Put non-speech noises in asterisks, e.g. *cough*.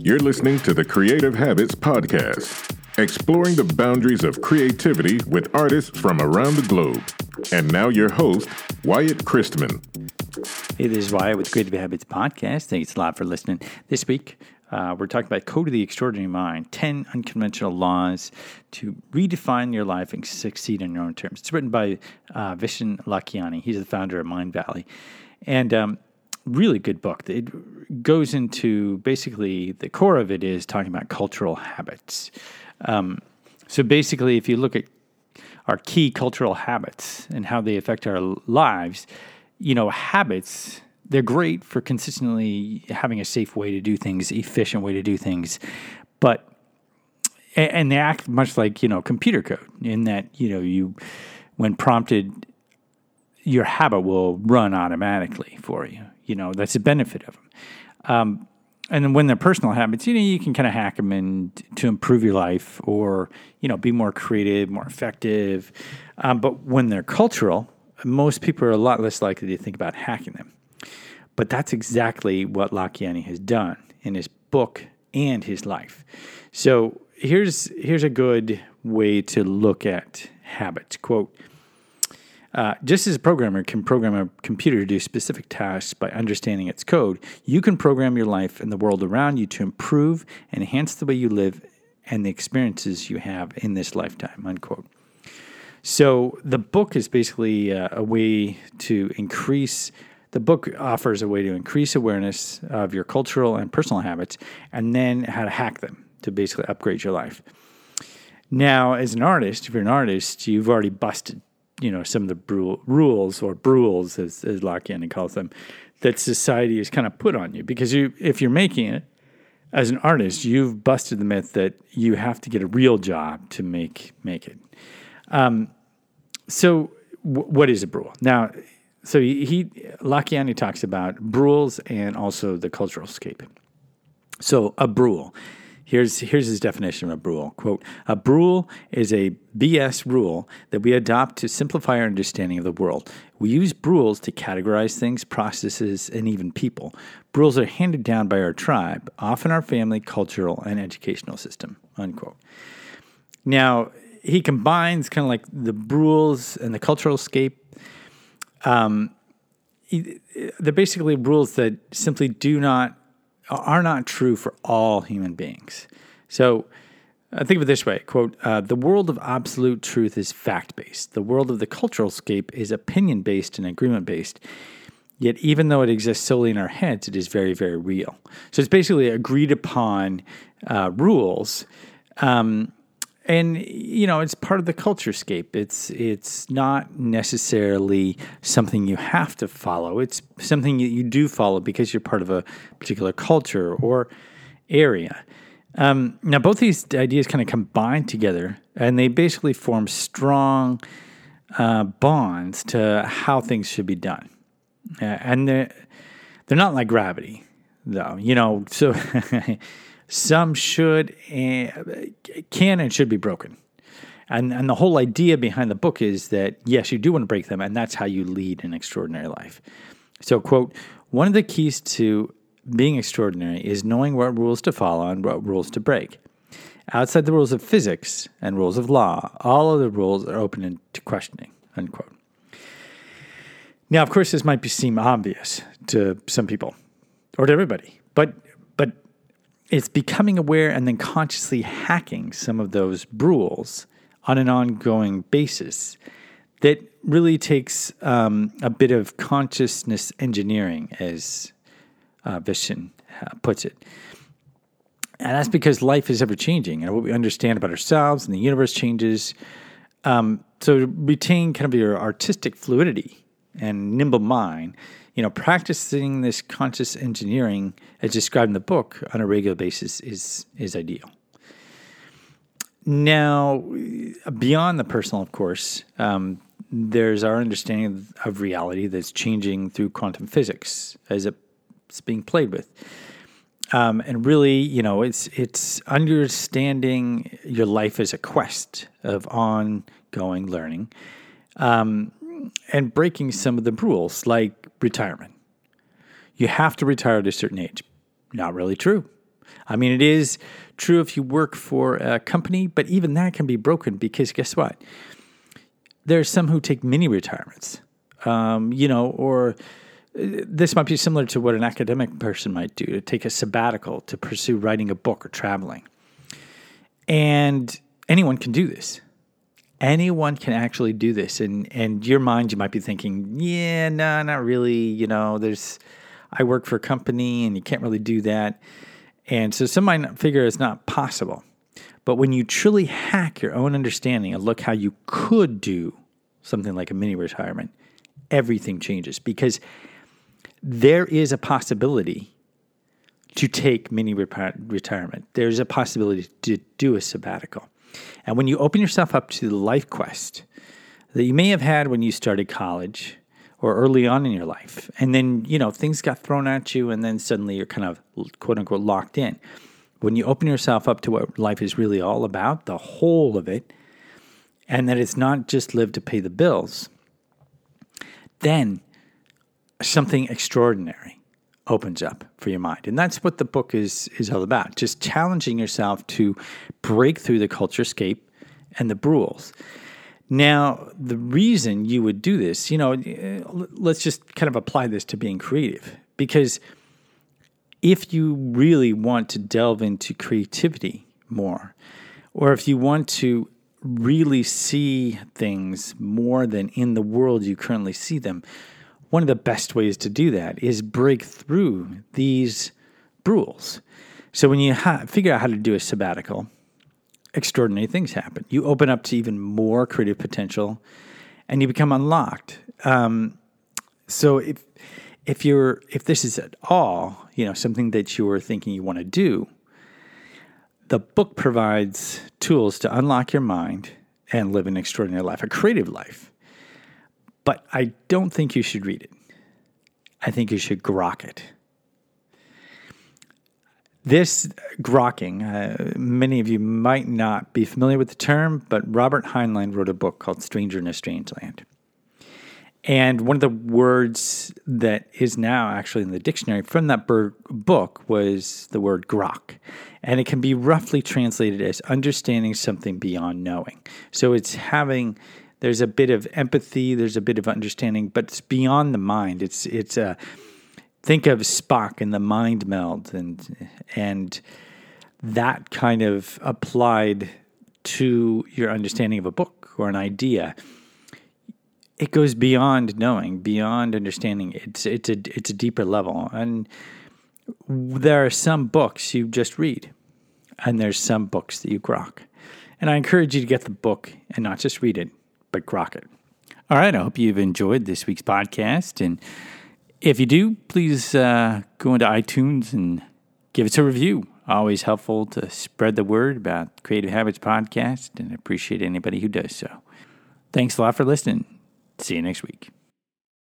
You're listening to the Creative Habits Podcast, exploring the boundaries of creativity with artists from around the globe. And now, your host, Wyatt Christman. Hey, this is Wyatt with Creative Habits Podcast. Thanks a lot for listening. This week, uh, we're talking about Code of the Extraordinary Mind 10 unconventional laws to redefine your life and succeed in your own terms. It's written by uh, Vishen Lakhiani. He's the founder of Mindvalley. And um, really good book. It goes into basically the core of it is talking about cultural habits. Um, so basically, if you look at our key cultural habits and how they affect our lives, you know, habits they're great for consistently having a safe way to do things, efficient way to do things, but and they act much like you know computer code in that you know you when prompted your habit will run automatically for you you know that's a benefit of them um, and then when they're personal habits you know you can kind of hack them in to improve your life or you know be more creative more effective. Um, but when they're cultural most people are a lot less likely to think about hacking them. But that's exactly what Lakhiani has done in his book and his life. So here's here's a good way to look at habits. Quote uh, just as a programmer can program a computer to do specific tasks by understanding its code, you can program your life and the world around you to improve and enhance the way you live and the experiences you have in this lifetime. Unquote. So the book is basically uh, a way to increase. The book offers a way to increase awareness of your cultural and personal habits, and then how to hack them to basically upgrade your life. Now, as an artist, if you're an artist, you've already busted you know some of the rules or brules as, as Lakhiani calls them that society has kind of put on you. Because you if you're making it as an artist you've busted the myth that you have to get a real job to make make it. Um, so w- what is a brule? Now so he, he Lakhiani talks about brules and also the cultural scape. So a brule Here's, here's his definition of a brule. Quote, a brule is a BS rule that we adopt to simplify our understanding of the world. We use brules to categorize things, processes, and even people. Brules are handed down by our tribe, often our family, cultural, and educational system, unquote. Now, he combines kind of like the brules and the cultural scape. Um, they're basically rules that simply do not are not true for all human beings. So uh, think of it this way quote, uh, the world of absolute truth is fact based. The world of the cultural scape is opinion based and agreement based. Yet, even though it exists solely in our heads, it is very, very real. So it's basically agreed upon uh, rules. Um, and you know it's part of the culture scape. It's it's not necessarily something you have to follow. It's something that you do follow because you're part of a particular culture or area. Um, now both these ideas kind of combine together and they basically form strong uh, bonds to how things should be done. Uh, and they're, they're not like gravity though you know so *laughs* Some should, uh, can, and should be broken. And, and the whole idea behind the book is that, yes, you do want to break them, and that's how you lead an extraordinary life. So, quote, one of the keys to being extraordinary is knowing what rules to follow and what rules to break. Outside the rules of physics and rules of law, all other rules are open to questioning, unquote. Now, of course, this might be, seem obvious to some people or to everybody, but it's becoming aware and then consciously hacking some of those rules on an ongoing basis that really takes um, a bit of consciousness engineering, as uh, Vishen uh, puts it. And that's because life is ever changing, and what we understand about ourselves and the universe changes. Um, so, retain kind of your artistic fluidity and nimble mind, you know, practicing this conscious engineering as described in the book on a regular basis is is ideal. Now, beyond the personal, of course, um, there's our understanding of reality that's changing through quantum physics as it's being played with. Um, and really, you know, it's it's understanding your life as a quest of ongoing learning, um, and breaking some of the rules, like retirement. You have to retire at a certain age. Not really true. I mean, it is true if you work for a company, but even that can be broken because guess what? There's some who take mini retirements, um, you know, or uh, this might be similar to what an academic person might do to take a sabbatical to pursue writing a book or traveling. And anyone can do this. Anyone can actually do this. And and your mind you might be thinking, yeah, no, not really, you know, there's I work for a company and you can't really do that. And so some might figure it's not possible. But when you truly hack your own understanding and look how you could do something like a mini retirement, everything changes because there is a possibility to take mini retirement. There's a possibility to do a sabbatical. And when you open yourself up to the life quest that you may have had when you started college or early on in your life, and then, you know, things got thrown at you, and then suddenly you're kind of quote unquote locked in. When you open yourself up to what life is really all about, the whole of it, and that it's not just live to pay the bills, then something extraordinary opens up for your mind. And that's what the book is is all about. Just challenging yourself to break through the culture scape and the rules. Now, the reason you would do this, you know, let's just kind of apply this to being creative because if you really want to delve into creativity more, or if you want to really see things more than in the world you currently see them, one of the best ways to do that is break through these rules. So when you ha- figure out how to do a sabbatical, extraordinary things happen. You open up to even more creative potential, and you become unlocked. Um, so if if you're if this is at all you know something that you're thinking you want to do, the book provides tools to unlock your mind and live an extraordinary life, a creative life. But I don't think you should read it. I think you should grok it. This grokking, uh, many of you might not be familiar with the term, but Robert Heinlein wrote a book called Stranger in a Strange Land. And one of the words that is now actually in the dictionary from that book was the word grok. And it can be roughly translated as understanding something beyond knowing. So it's having there's a bit of empathy, there's a bit of understanding, but it's beyond the mind. It's it's a think of Spock and the mind meld and and that kind of applied to your understanding of a book or an idea. It goes beyond knowing, beyond understanding. It's it's a it's a deeper level. And there are some books you just read, and there's some books that you grok. And I encourage you to get the book and not just read it, but grok it. All right, I hope you've enjoyed this week's podcast. And if you do, please uh, go into iTunes and give us a review. Always helpful to spread the word about Creative Habits Podcast and appreciate anybody who does so. Thanks a lot for listening. See you next week.